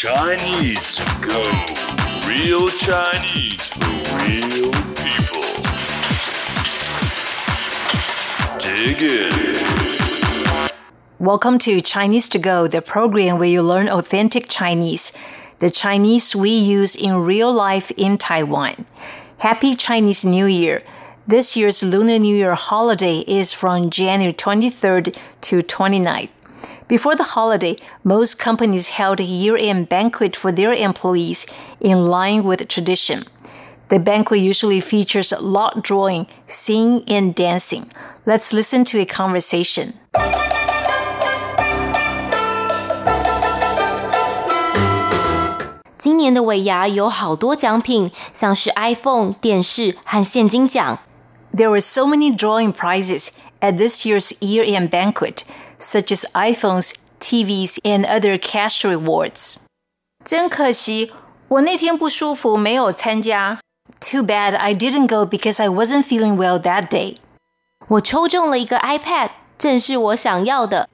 Chinese to go. Real Chinese for real people. Dig in. Welcome to Chinese to Go, the program where you learn authentic Chinese, the Chinese we use in real life in Taiwan. Happy Chinese New Year! This year's Lunar New Year holiday is from January 23rd to 29th. Before the holiday, most companies held a year end banquet for their employees in line with tradition. The banquet usually features lot drawing, singing, and dancing. Let's listen to a conversation. 今年的尾牙有好多奖品，像是 iPhone、电视和现金奖。 There were so many drawing prizes at this year's year end banquet, such as iPhones, TVs, and other cash rewards. 真可惜，我那天不舒服，没有参加。Too bad I didn't go because I wasn't feeling well that day. 我抽中了一个 iPad，正是我想要的。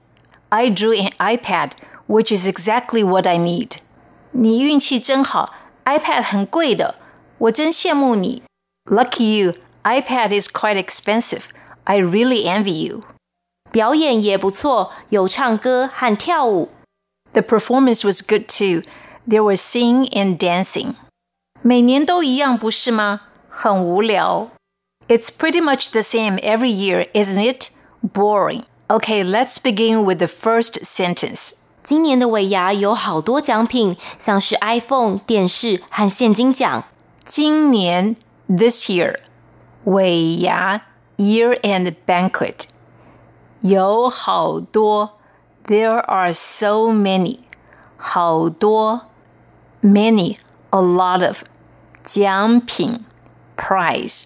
I drew an iPad, which is exactly what I need. 你运气真好，iPad 很贵的，我真羡慕你。Lucky you, iPad is quite expensive. I really envy you. 表演也不错，有唱歌和跳舞。 The performance was good too. There was singing and dancing. 每年都一样，不是吗？很无聊。It's pretty much the same every year, isn't it? Boring. Okay, let's begin with the first sentence. 今年的尾牙有好多奖品，像是 iPhone、电视和现金奖。今年 this year 尾牙 year end banquet 有好多 there are so many 好多 many a lot of 奖品 prize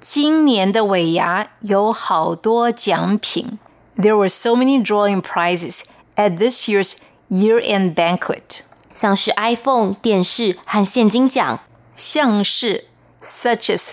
今年的尾牙有好多奖品 there were so many drawing prizes at this year's year end banquet 像是 iPhone、电视和现金奖。像是 such as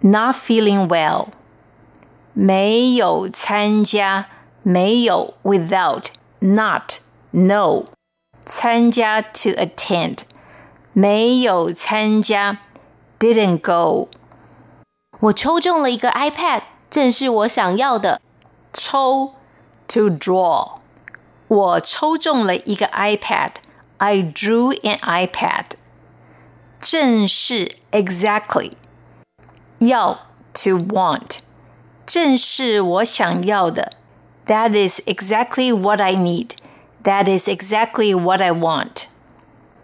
，not feeling well，没有参加，没有 without not no，参加 to attend，没有参加 didn't go，我抽中了一个 iPad，正是我想要的。抽 to draw，我抽中了一个 iPad。I drew an iPad. 正是 exactly 要 to want 正是我想要的 That is exactly what I need. That is exactly what I want.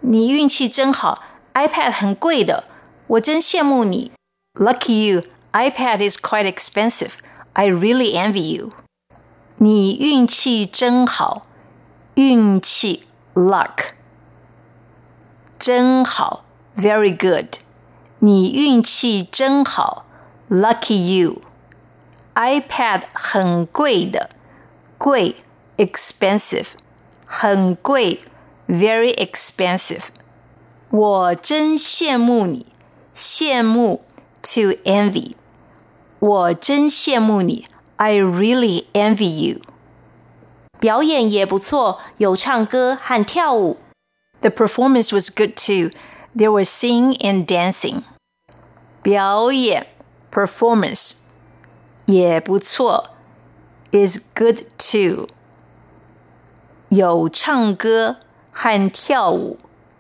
你运气真好，iPad 很贵的，我真羡慕你。Lucky you, iPad is quite expensive. I really envy you. 你运气真好，运气 luck。真好，very good。 你运气真好，lucky you。iPad 很贵的，贵 expensive，很贵，very expensive。我真羡慕你，羡慕 to envy。我真羡慕你，I really envy you。表演也不错，有唱歌和跳舞。 The performance was good too. There was singing and dancing. 表演 performance 也不错 is good too. 有唱歌和跳舞，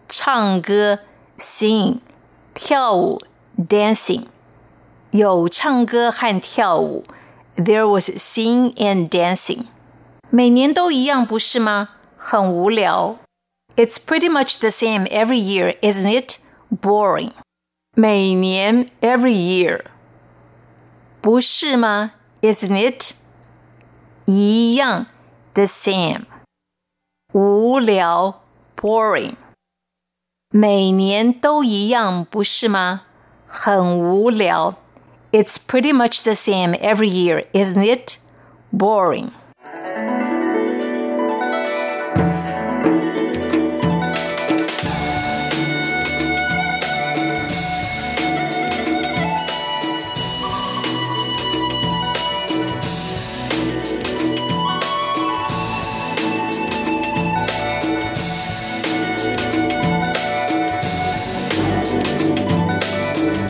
唱歌 sing，跳舞 dancing。有唱歌和跳舞，there was singing and dancing。每年都一样，不是吗？很无聊。 It's pretty much the same every year, isn't it? Boring. 每年 every year. 不是吗？Isn't it? 一样，the same。无聊，boring。每年都一样，不是吗？很无聊。It's pretty much the same every year, isn't it? Boring.